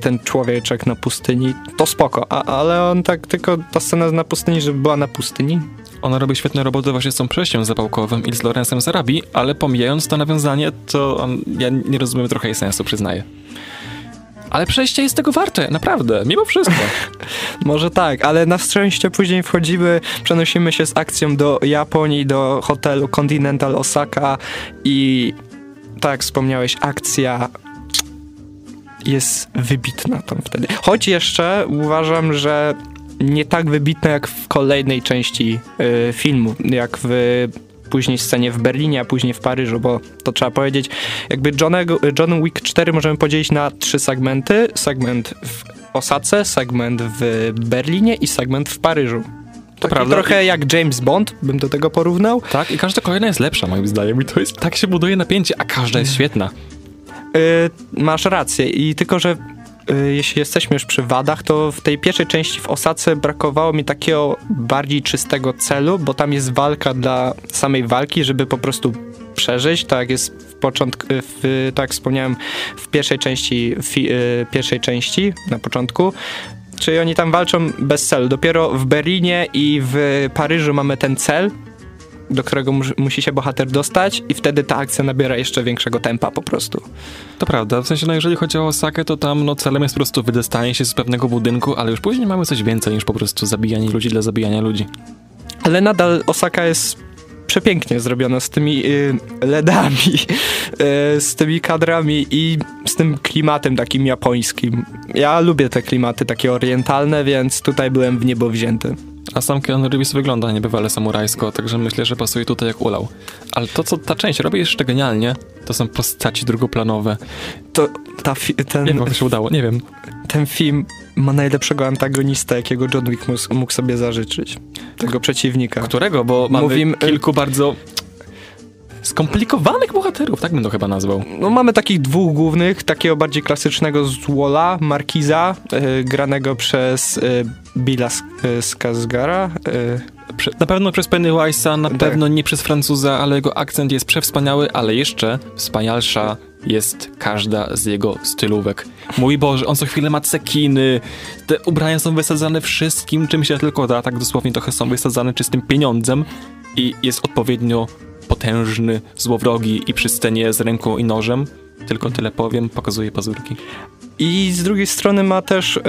ten człowieczek na pustyni, to spoko. A, ale on tak tylko, ta scena na pustyni, żeby była na pustyni? Ona robi świetne roboty właśnie z tą przejściem zapałkowym i z Lorenzem z Arabii, ale pomijając to nawiązanie, to on, ja nie rozumiem trochę jej sensu, przyznaję. Ale przejście jest tego warte, naprawdę, mimo wszystko. Może tak, ale na szczęście później wchodzimy, przenosimy się z akcją do Japonii, do hotelu Continental Osaka i tak jak wspomniałeś, akcja jest wybitna tam wtedy. Choć jeszcze uważam, że nie tak wybitna jak w kolejnej części y, filmu, jak w później scenie w Berlinie, a później w Paryżu, bo to trzeba powiedzieć, jakby Johnego, John Wick 4 możemy podzielić na trzy segmenty. Segment w Osace, segment w Berlinie i segment w Paryżu. To prawda. trochę jak James Bond, bym do tego porównał. Tak, i każda kolejna jest lepsza moim zdaniem i to jest, tak się buduje napięcie, a każda jest świetna. Y, masz rację i tylko, że jeśli jesteśmy już przy wadach, to w tej pierwszej części w Osace brakowało mi takiego bardziej czystego celu, bo tam jest walka dla samej walki, żeby po prostu przeżyć, tak jest w początku, w, tak wspomniałem w pierwszej części, fi, y, pierwszej części na początku, czyli oni tam walczą bez celu. Dopiero w Berlinie i w Paryżu mamy ten cel, do którego mus, musi się bohater dostać i wtedy ta akcja nabiera jeszcze większego tempa po prostu. To prawda, w sensie, no jeżeli chodzi o Osakę, to tam no, celem jest po prostu wydostanie się z pewnego budynku, ale już później mamy coś więcej niż po prostu zabijanie ludzi dla zabijania ludzi. Ale nadal Osaka jest przepięknie zrobiona z tymi y, LEDami, y, z tymi kadrami i z tym klimatem takim japońskim. Ja lubię te klimaty takie orientalne, więc tutaj byłem w niebo wzięty. A sam Keanu Reeves wygląda niebywale samurajsko, także myślę, że pasuje tutaj jak ulał. Ale to, co ta część robi jeszcze genialnie, to są postaci drugoplanowe. To ta ten, Jak wam to się udało? Nie wiem. ten film ma najlepszego antagonista, jakiego John Wick mógł, mógł sobie zażyczyć. Tego przeciwnika. Którego? Bo mamy Mówimy- kilku bardzo skomplikowanych bohaterów, tak bym to chyba nazwał. No mamy takich dwóch głównych, takiego bardziej klasycznego Zwola, Markiza, y, granego przez y, Billa Sk- y, Skarsgara. Y, Prze- Na pewno przez Pennywise'a, na Tak. pewno nie przez Francuza, ale jego akcent jest przewspaniały, ale jeszcze wspanialsza jest każda z jego stylówek. Mój Boże, on co chwilę ma cekiny, te ubrania są wysadzane wszystkim, czym się tylko da, tak dosłownie trochę są wysadzane czystym pieniądzem i jest odpowiednio potężny, złowrogi i przy scenie z ręką i nożem, tylko tyle powiem, pokazuje pazurki. I z drugiej strony ma też y,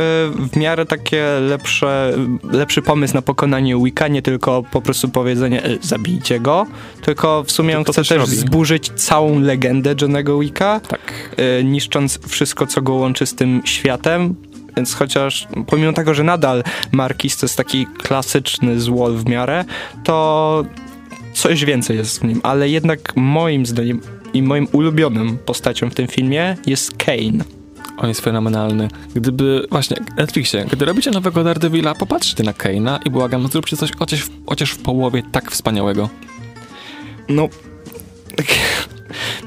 w miarę takie lepsze, lepszy pomysł na pokonanie Wicka, nie tylko po prostu powiedzenie y, zabijcie go, tylko w sumie on chce też robi. zburzyć całą legendę Johnego Wicka, Tak. y, niszcząc wszystko, co go łączy z tym światem. Więc chociaż pomimo tego, że nadal Marquis to jest taki klasyczny złol w miarę, to coś więcej jest w nim. Ale jednak moim zdaniem i moim ulubionym postacią w tym filmie jest Kane. On jest fenomenalny. Gdyby, właśnie, Netflixie, gdy robicie nowego Daredevila, popatrzcie na Kane'a i błagam, zróbcie coś chociaż, w- chociaż w połowie tak wspaniałego. No.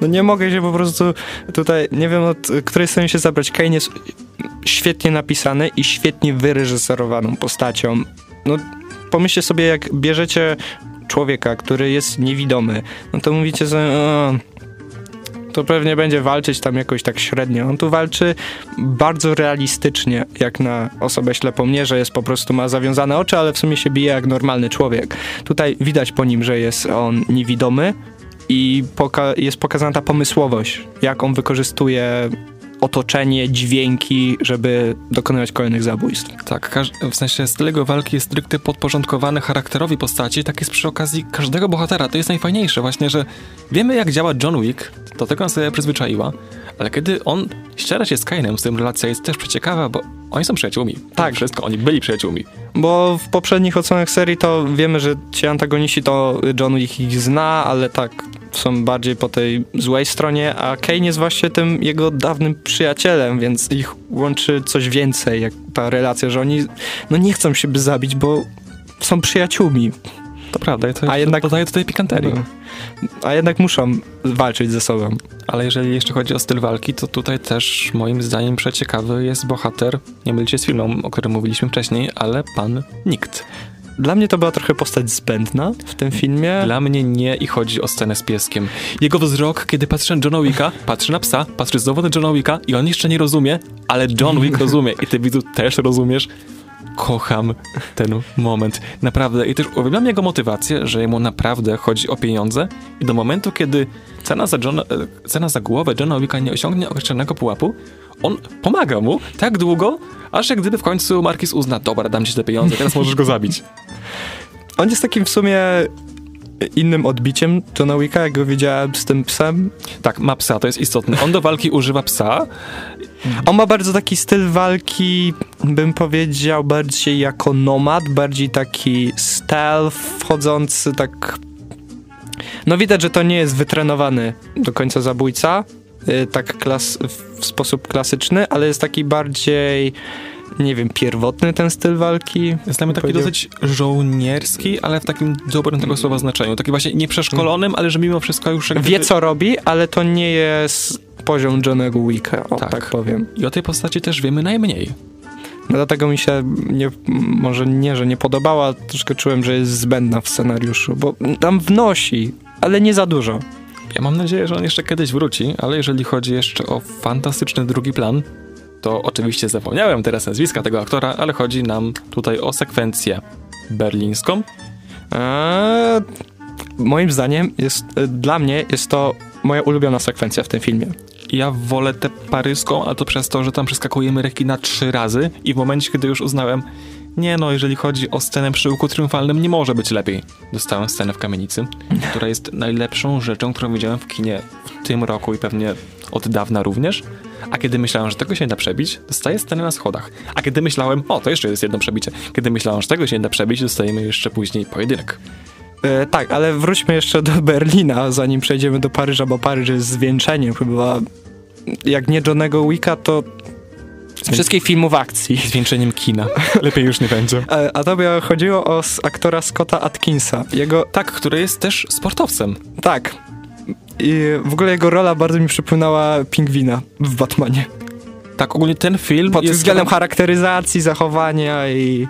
No nie mogę się po prostu tutaj, nie wiem od której strony się zabrać. Kane jest świetnie napisany i świetnie wyreżyserowaną postacią. No pomyślcie sobie, jak bierzecie człowieka, który jest niewidomy, no to mówicie sobie, o, to pewnie będzie walczyć tam jakoś tak średnio. On tu walczy bardzo realistycznie, jak na osobę ślepą. Nie, że jest po prostu ma zawiązane oczy, ale w sumie się bije jak normalny człowiek. Tutaj widać po nim, że jest on niewidomy i poka- jest pokazana ta pomysłowość, jak on wykorzystuje otoczenie, dźwięki, żeby dokonywać kolejnych zabójstw. Tak, w sensie styl jego walki jest stricte podporządkowany charakterowi postaci, tak jest przy okazji każdego bohatera. To jest najfajniejsze właśnie, że wiemy jak działa John Wick, do tego nas sobie przyzwyczaiła, ale kiedy on ściera się z Kainem, z tym relacja jest też przeciekawa, bo oni są przyjaciółmi. Tak. Wszystko, oni byli przyjaciółmi. Bo w poprzednich odsłonach serii to wiemy, że ci antagoniści to John Wick ich zna, ale tak są bardziej po tej złej stronie, a Kane jest właśnie tym jego dawnym przyjacielem, więc ich łączy coś więcej, jak ta relacja, że oni no nie chcą siebie zabić, bo są przyjaciółmi, To prawda, to A jednak- tutaj pikanterii. no. a jednak muszą walczyć ze sobą. Ale jeżeli jeszcze chodzi o styl walki, to tutaj też moim zdaniem przeciekawy jest bohater, nie mylcie z filmem, o którym mówiliśmy wcześniej, ale pan Nikt. Dla mnie to była trochę postać zbędna w tym filmie. Dla mnie nie i chodzi o scenę z pieskiem. Jego wzrok, kiedy patrzy na Johna Wicka, patrzy na psa, patrzy znowu na Johna Wicka i on jeszcze nie rozumie, ale John Wick rozumie i ty widzu też rozumiesz. Kocham ten moment. Naprawdę. I też uwielbiam jego motywację, że jemu naprawdę chodzi o pieniądze i do momentu, kiedy cena za, Johna, e, cena za głowę Johna Wicka nie osiągnie określonego pułapu, on pomaga mu tak długo, aż jak gdyby w końcu Marquis uzna, dobra, dam ci te pieniądze, teraz możesz go zabić. On jest takim w sumie innym odbiciem Johna Wicka, jak go widziałem z tym psem. Tak, ma psa, to jest istotne. On do walki używa psa, On ma bardzo taki styl walki, bym powiedział, bardziej jako nomad, bardziej taki stealth, wchodzący tak... No widać, że to nie jest wytrenowany do końca zabójca, y, tak klas w sposób klasyczny, ale jest taki bardziej nie wiem, pierwotny ten styl walki. Mnie taki dosyć żołnierski, ale w takim dobrym tego słowa znaczeniu. Taki właśnie nieprzeszkolonym, ale że mimo wszystko już... jakby- Wie co robi, ale to nie jest poziom Johnego Wicka, o Tak. tak, powiem. I o tej postaci też wiemy najmniej. No Dlatego mi się nie, może nie, że nie podobała, troszkę czułem, że jest zbędna w scenariuszu, bo tam wnosi, ale nie za dużo. Ja mam nadzieję, że on jeszcze kiedyś wróci, ale jeżeli chodzi jeszcze o fantastyczny drugi plan, to oczywiście zapomniałem teraz nazwiska tego aktora, ale chodzi nam tutaj o sekwencję berlińską. Eee, moim zdaniem jest, dla mnie jest to moja ulubiona sekwencja w tym filmie. Ja wolę tę paryską, a to przez to, że tam przeskakujemy rekina trzy razy i w momencie, kiedy już uznałem, nie no, jeżeli chodzi o scenę przy łuku triumfalnym, nie może być lepiej. Dostałem scenę w kamienicy, która jest najlepszą rzeczą, którą widziałem w kinie w tym roku i pewnie od dawna również. A kiedy myślałem, że tego się nie da przebić, dostaję scenę na schodach. A kiedy myślałem, o, to jeszcze jest jedno przebicie. Kiedy myślałem, że tego się nie da przebić, dostajemy jeszcze później pojedynek. E, tak, ale wróćmy jeszcze do Berlina, zanim przejdziemy do Paryża, bo Paryż jest zwieńczeniem chyba, jak nie Johnego Wicka, to z wszystkich filmów akcji. Zwieńczeniem kina. Lepiej już nie będzie. E, A tobie chodziło o aktora Scotta Atkinsa. Jego, Tak, który jest też sportowcem. tak, i w ogóle jego rola bardzo mi przypominała Pingwina w Batmanie. Tak, ogólnie ten film Pod jest względem charakteryzacji, zachowania i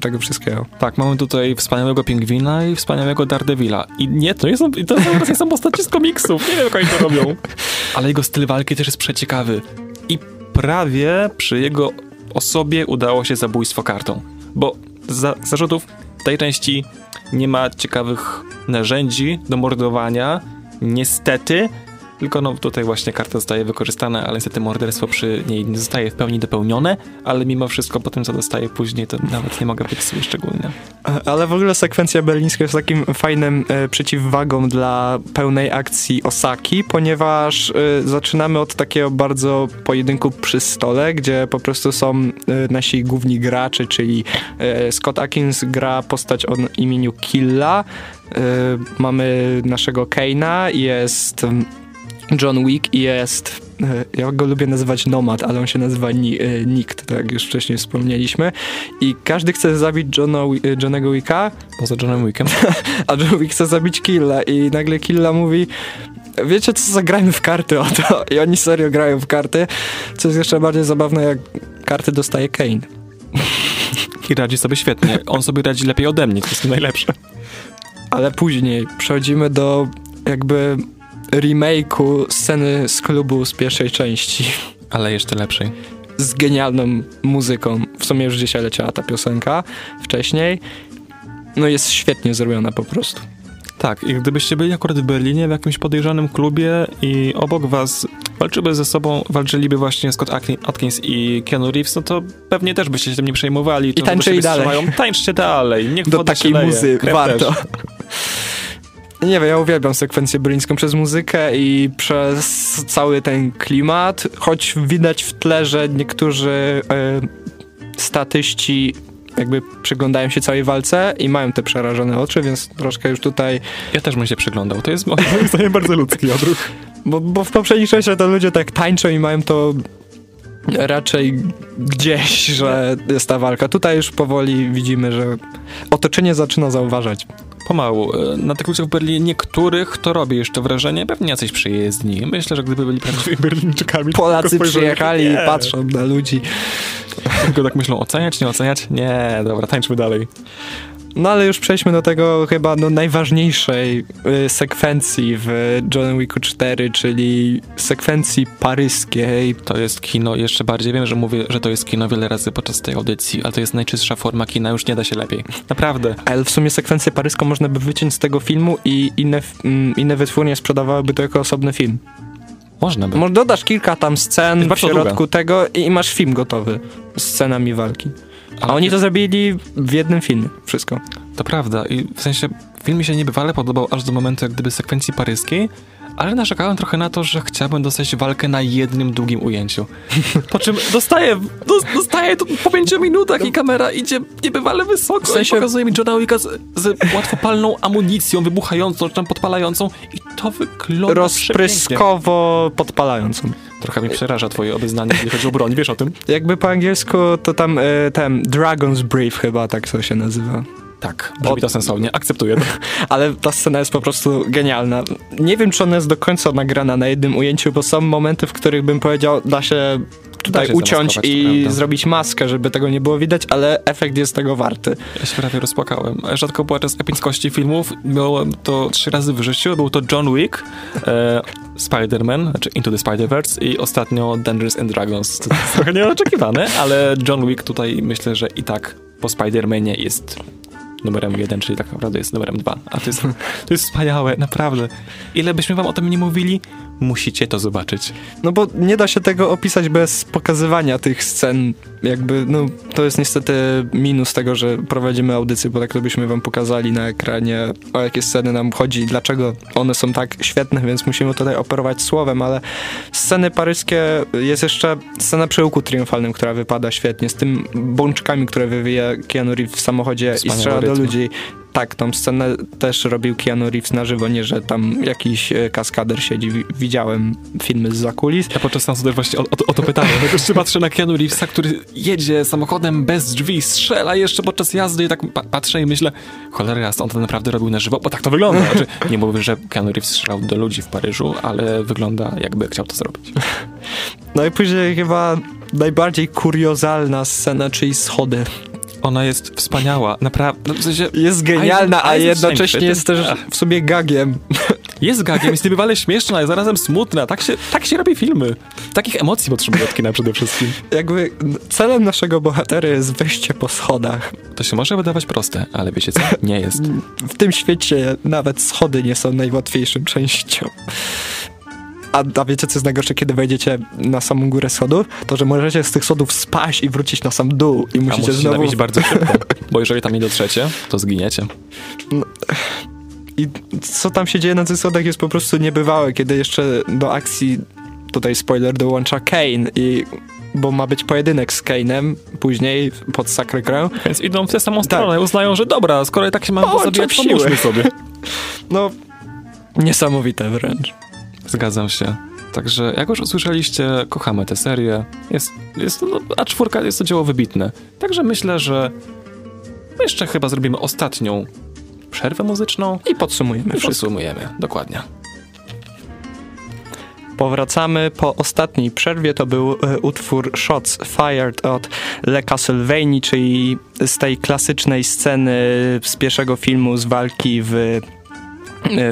tego wszystkiego. Tak, mamy tutaj wspaniałego pingwina i wspaniałego Daredevila. I nie, to nie są, to nie są postacie z komiksów, nie wiem jak oni to robią. Ale jego styl walki też jest przeciekawy. I prawie przy jego osobie udało się zabójstwo kartą. Bo za, zarzutów w tej części nie ma ciekawych narzędzi do mordowania, niestety, tylko no tutaj właśnie karta zostaje wykorzystana, ale niestety morderstwo przy niej nie zostaje w pełni dopełnione, ale mimo wszystko po tym, co dostaje później, to nawet nie mogę być sobie szczególnie. Ale w ogóle sekwencja berlińska jest takim fajnym e, przeciwwagą dla pełnej akcji Osaki, ponieważ e, zaczynamy od takiego bardzo pojedynku przy stole, gdzie po prostu są e, nasi główni gracze, czyli e, Scott Atkins gra postać o imieniu Killa, e, mamy naszego Kane'a, jest John Wick jest e, ja go lubię nazywać Nomad, ale on się nazywa Ni- e, Nikt, tak jak już wcześniej wspomnieliśmy. I każdy chce zabić Johna, e, Johnego Wicka, Poza Johnem Wickiem. a John Wick chce zabić Killa i nagle Killa mówi wiecie co, zagrajmy w karty o to. I oni serio grają w karty, co jest jeszcze bardziej zabawne, jak karty dostaje Kane. I radzi sobie świetnie. On sobie radzi lepiej ode mnie, to jest najlepsze. Ale później przechodzimy do jakby remake'u sceny z klubu z pierwszej części. Ale jeszcze lepszej. z genialną muzyką. W sumie już dzisiaj leciała ta piosenka wcześniej. No jest świetnie zrobiona po prostu. Tak, i gdybyście byli akurat w Berlinie w jakimś podejrzanym klubie i obok was walczyby ze sobą, walczyliby właśnie Scott Atkin- Atkins i Keanu Reeves, no to pewnie też byście się tym nie przejmowali. że tańczyli dalej. strzelają. Tańczcie dalej, niech Do takiej leje, muzy krew warto. też. Nie wiem, ja uwielbiam sekwencję berlińską przez muzykę i przez cały ten klimat, choć widać w tle, że niektórzy e, statyści jakby przyglądają się całej walce i mają te przerażone oczy, więc troszkę już tutaj Ja też bym się przyglądał. To jest moim zdaniem bardzo ludzki odruch. Bo, bo w poprzednich częściach to ludzie tak tańczą i mają to raczej gdzieś, że jest ta walka. Tutaj już powoli widzimy, że otoczenie zaczyna zauważać. Pomału. E, Na tych ludziach w Berlinie niektórych to robi jeszcze wrażenie, pewnie jacyś przyjezdni. Myślę, że gdyby byli prawdziwymi Berlińczykami... to Polacy przyjechali i patrzą na ludzi. Tylko tak myślą, oceniać, nie oceniać? Nie, dobra, tańczmy dalej. No ale już przejdźmy do tego chyba no, najważniejszej y, sekwencji w John Wicku 4, czyli sekwencji paryskiej. To jest kino, jeszcze bardziej wiem, że mówię, że to jest kino wiele razy podczas tej audycji, ale to jest najczystsza forma kina, już nie da się lepiej. Naprawdę. Ale w sumie sekwencję paryską można by wyciąć z tego filmu i inne, mm, inne wytwórnie sprzedawałyby to jako osobny film. Można by. Może dodasz kilka tam scen w środku tego i masz film gotowy z scenami walki. A oni to zrobili w jednym filmie. Wszystko. To prawda i w sensie film mi się niebywale podobał aż do momentu jak gdyby sekwencji paryskiej, ale narzekałem trochę na to, że chciałbym dostać walkę na jednym długim ujęciu. Po czym dostaję, dos- dostaję to po pięciu minutach i kamera idzie niebywale wysoko W sensie- i pokazuje mi Johna Wicka z, z łatwopalną amunicją wybuchającą, czy tam podpalającą i to wygląda Rozpryskowo podpalającą. Trochę mi przeraża twoje obeznanie, jeśli chodzi o broń, wiesz o tym? Jakby po angielsku to tam y, ten Dragon's Brief chyba tak to się nazywa. Tak, brzmi to sensownie, akceptuję to. Ale ta scena jest po prostu genialna. Nie wiem, czy ona jest do końca nagrana na jednym ujęciu, bo są momenty, w których bym powiedział, da się tutaj się uciąć i zrobić maskę, żeby tego nie było widać, ale efekt jest tego warty. Ja się prawie rozpłakałem. Rzadko płaczę z epickości filmów. Miałem to trzy razy w życiu. Był to John Wick, e, Spider-Man, znaczy Into the Spider-Verse i ostatnio Dungeons and Dragons. To jest trochę nieoczekiwane, ale John Wick tutaj myślę, że i tak po Spider-Manie jest numerem jeden, czyli tak naprawdę jest numerem dwa. A to jest, to jest wspaniałe, naprawdę. Ile byśmy wam o tym nie mówili, musicie to zobaczyć. No bo nie da się tego opisać bez pokazywania tych scen. Jakby, no to jest niestety minus tego, że prowadzimy audycję, bo tak to byśmy wam pokazali na ekranie, o jakie sceny nam chodzi i dlaczego one są tak świetne, więc musimy tutaj operować słowem, ale sceny paryskie, jest jeszcze scena przy łuku triumfalnym, która wypada świetnie, z tym bączkami, które wywija Keanu Reeves w samochodzie Wspaniały i strzela do rytm. ludzi. Tak, tą scenę też robił Keanu Reeves na żywo, nie, że tam jakiś e, kaskader siedzi. Wi- Widziałem filmy z zakulis. Ja podczas seansu też właśnie o, o, to- o to pytałem. Jeszcze patrzę na Keanu Reevesa, który jedzie samochodem bez drzwi, strzela jeszcze podczas jazdy i tak pa patrzę i myślę, cholera jasna, on to naprawdę robił na żywo, bo tak to wygląda. Znaczy, nie mówię, że Keanu Reeves strzelał do ludzi w Paryżu, ale wygląda jakby chciał to zrobić. No i później chyba najbardziej kuriozalna scena, czyli schody. Ona jest wspaniała, naprawdę. W sensie Jest genialna, A a jest- jest jednocześnie jest też w sobie gagiem. jest gagiem, jest niebywale śmieszna, ale zarazem smutna. Tak się, tak się robi filmy. Takich emocji potrzebuje od kina przede wszystkim. Jakby celem naszego bohatera jest wejście po schodach. To się może wydawać proste, ale wiecie co? Nie jest. W tym świecie nawet schody nie są najłatwiejszą częścią. A, a wiecie, co jest najgorsze, kiedy wejdziecie na samą górę schodów? To, że możecie z tych schodów spaść i wrócić na sam dół i musicie musicie znowu... nabić bardzo szybko, bo jeżeli tam nie dotrzecie, to zginiecie. I co tam się dzieje na tych schodach jest po prostu niebywałe, kiedy jeszcze do akcji, tutaj spoiler, dołącza Kane i bo ma być pojedynek z Kane'em później pod Sacre Grę. Więc idą w tę samą stronę, uznają, że dobra, skoro i tak się mamy pozabijać, pomóżmy sobie. No, niesamowite wręcz. Zgadzam się. Także jak już usłyszeliście, kochamy tę serię. Jest, jest, no, a czwórka jest to dzieło wybitne. Także myślę, że jeszcze chyba zrobimy ostatnią przerwę muzyczną I podsumujemy i wszystko. podsumujemy. Dokładnie. Powracamy po ostatniej przerwie. To był e, utwór Shots Fired od Le Castlevanii, czyli z tej klasycznej sceny z pierwszego filmu z walki w,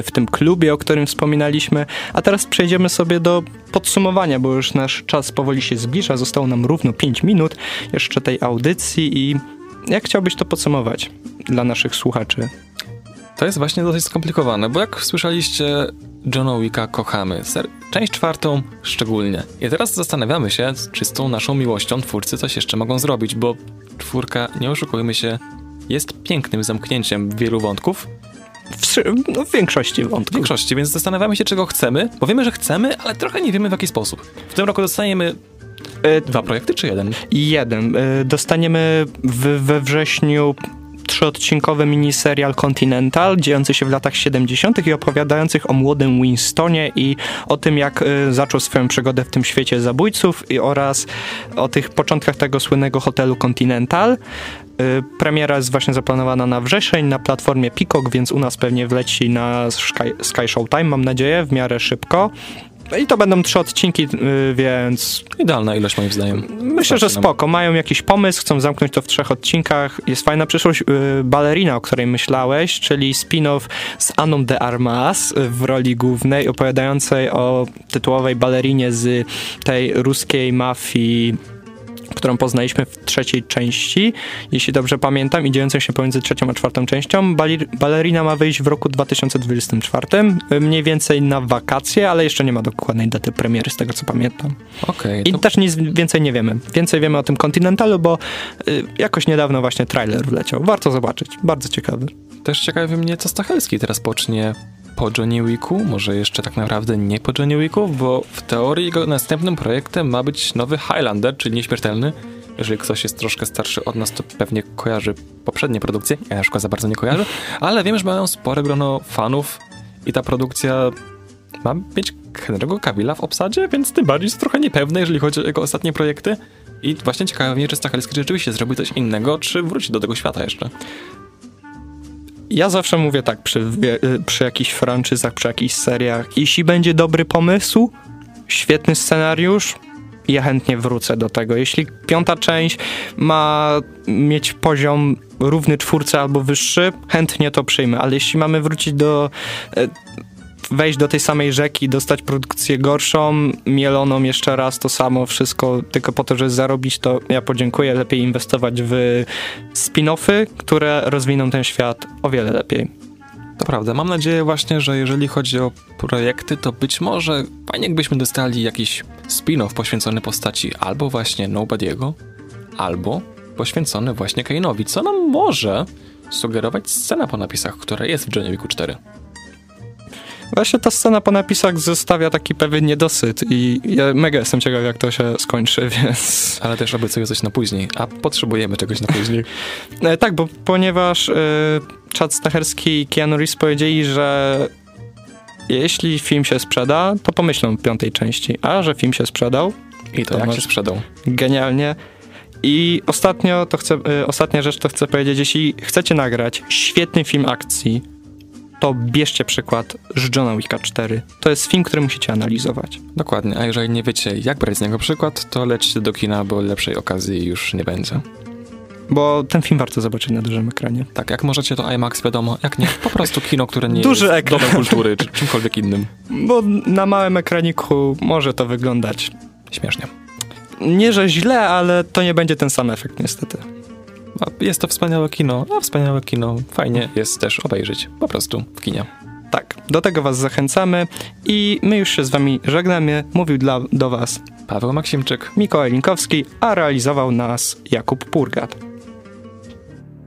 w tym klubie, o którym wspominaliśmy. A teraz przejdziemy sobie do podsumowania, bo już nasz czas powoli się zbliża. Zostało nam równo 5 minut jeszcze tej audycji i jak chciałbyś to podsumować dla naszych słuchaczy? To jest właśnie dosyć skomplikowane, bo jak słyszeliście, Johna Wicka kochamy. Część czwartą szczególnie. I teraz zastanawiamy się, czy z tą naszą miłością twórcy coś jeszcze mogą zrobić, bo czwórka, nie oszukujmy się, jest pięknym zamknięciem wielu wątków, W, no, w większości w wątków. większości, więc zastanawiamy się, czego chcemy, bo wiemy, że chcemy, ale trochę nie wiemy w jaki sposób. W tym roku dostaniemy E, dwa projekty, czy jeden? Jeden. Y, Dostaniemy w, we wrześniu trzyodcinkowy miniserial Continental, dziejący się w latach 70. i opowiadających o młodym Winstonie i o tym, jak y, zaczął swoją przygodę w tym świecie zabójców i oraz o tych początkach tego słynnego hotelu Continental. Y, Premiera jest właśnie zaplanowana na wrzesień na platformie Peacock, więc u nas pewnie wleci na Sky, Sky Showtime, mam nadzieję, w miarę szybko. No I to będą trzy odcinki, y, więc Idealna ilość moim zdaniem. Myślę, że spoko. Mają jakiś pomysł, chcą zamknąć to w trzech odcinkach. Jest fajna przyszłość. y, Balerina, o której myślałeś, czyli spin-off z Aną de Armas y, w roli głównej, opowiadającej o tytułowej balerinie z tej ruskiej mafii którą poznaliśmy w trzeciej części, jeśli dobrze pamiętam, i dziejącą się pomiędzy trzecią a czwartą częścią. Balerina ma wyjść w roku 2024, y, mniej więcej na wakacje, ale jeszcze nie ma dokładnej daty premiery, z tego co pamiętam. I to też nic więcej nie wiemy. Więcej wiemy o tym Continentalu, bo y, jakoś niedawno właśnie trailer wleciał. Warto zobaczyć. Bardzo ciekawy. też ciekawi mnie, co Stachelski teraz pocznie po Johnny Wicku, może jeszcze tak naprawdę nie po Johnny Wicku, bo w teorii jego następnym projektem ma być nowy Highlander, czyli nieśmiertelny. Jeżeli ktoś jest troszkę starszy od nas, to pewnie kojarzy poprzednie produkcje. Ja na przykład za bardzo nie kojarzę, ale wiem, że mają spore grono fanów i ta produkcja ma mieć Henry'ego Cavilla w obsadzie, więc tym bardziej jest trochę niepewne, jeżeli chodzi o jego ostatnie projekty. I właśnie ciekawe mnie, czy Stachelski rzeczywiście zrobi coś innego, czy wróci do tego świata jeszcze. Ja zawsze mówię tak przy, y, przy jakichś franczyzach, przy jakichś seriach. Jeśli będzie dobry pomysł, świetny scenariusz, ja chętnie wrócę do tego. Jeśli piąta część ma mieć poziom równy czwórce albo wyższy, chętnie to przyjmę, ale jeśli mamy wrócić do e, wejść do tej samej rzeki, dostać produkcję gorszą, mieloną jeszcze raz to samo, wszystko tylko po to, żeby zarobić, to ja podziękuję. Lepiej inwestować w spin-offy, które rozwiną ten świat o wiele lepiej. To prawda. Mam nadzieję właśnie, że jeżeli chodzi o projekty, to być może fajnie jakbyśmy dostali jakiś spin-off poświęcony postaci albo właśnie Nobody'ego, albo poświęcony właśnie Kane'owi, co nam może sugerować scena po napisach, która jest w Johnie Wicku 4. Właśnie ta scena po napisach zostawia taki pewien niedosyt i ja mega jestem ciekaw, jak to się skończy, więc... Ale też obiecuję coś na później, a potrzebujemy czegoś na później. E, tak, bo ponieważ y, Chad Stacherski i Keanu Reeves powiedzieli, że jeśli film się sprzeda, to pomyślą w piątej części, a że film się sprzedał... I to, to jak się sprzedał? Genialnie. I ostatnio to chcę, y, ostatnia rzecz to chcę powiedzieć, jeśli chcecie nagrać świetny film akcji, to bierzcie przykład z Johna Wicka 4. To jest film, który musicie analizować. Dokładnie, a jeżeli nie wiecie, jak brać z niego przykład, to lećcie do kina, bo lepszej okazji już nie będzie. Bo ten film warto zobaczyć na dużym ekranie. Tak, jak możecie, to IMAX wiadomo, jak nie, po prostu kino, które nie Duży jest ekran. domem kultury, czy czymkolwiek innym. Bo na małym ekraniku może to wyglądać śmiesznie. Nie, że źle, ale to nie będzie ten sam efekt niestety. Jest to wspaniałe kino, a wspaniałe kino fajnie jest też obejrzeć po prostu w kinie. Tak, do tego was zachęcamy i my już się z wami żegnamy. Mówił dla, do was Paweł Maksimczyk, Mikołaj Linkowski, a realizował nas Jakub Purgat.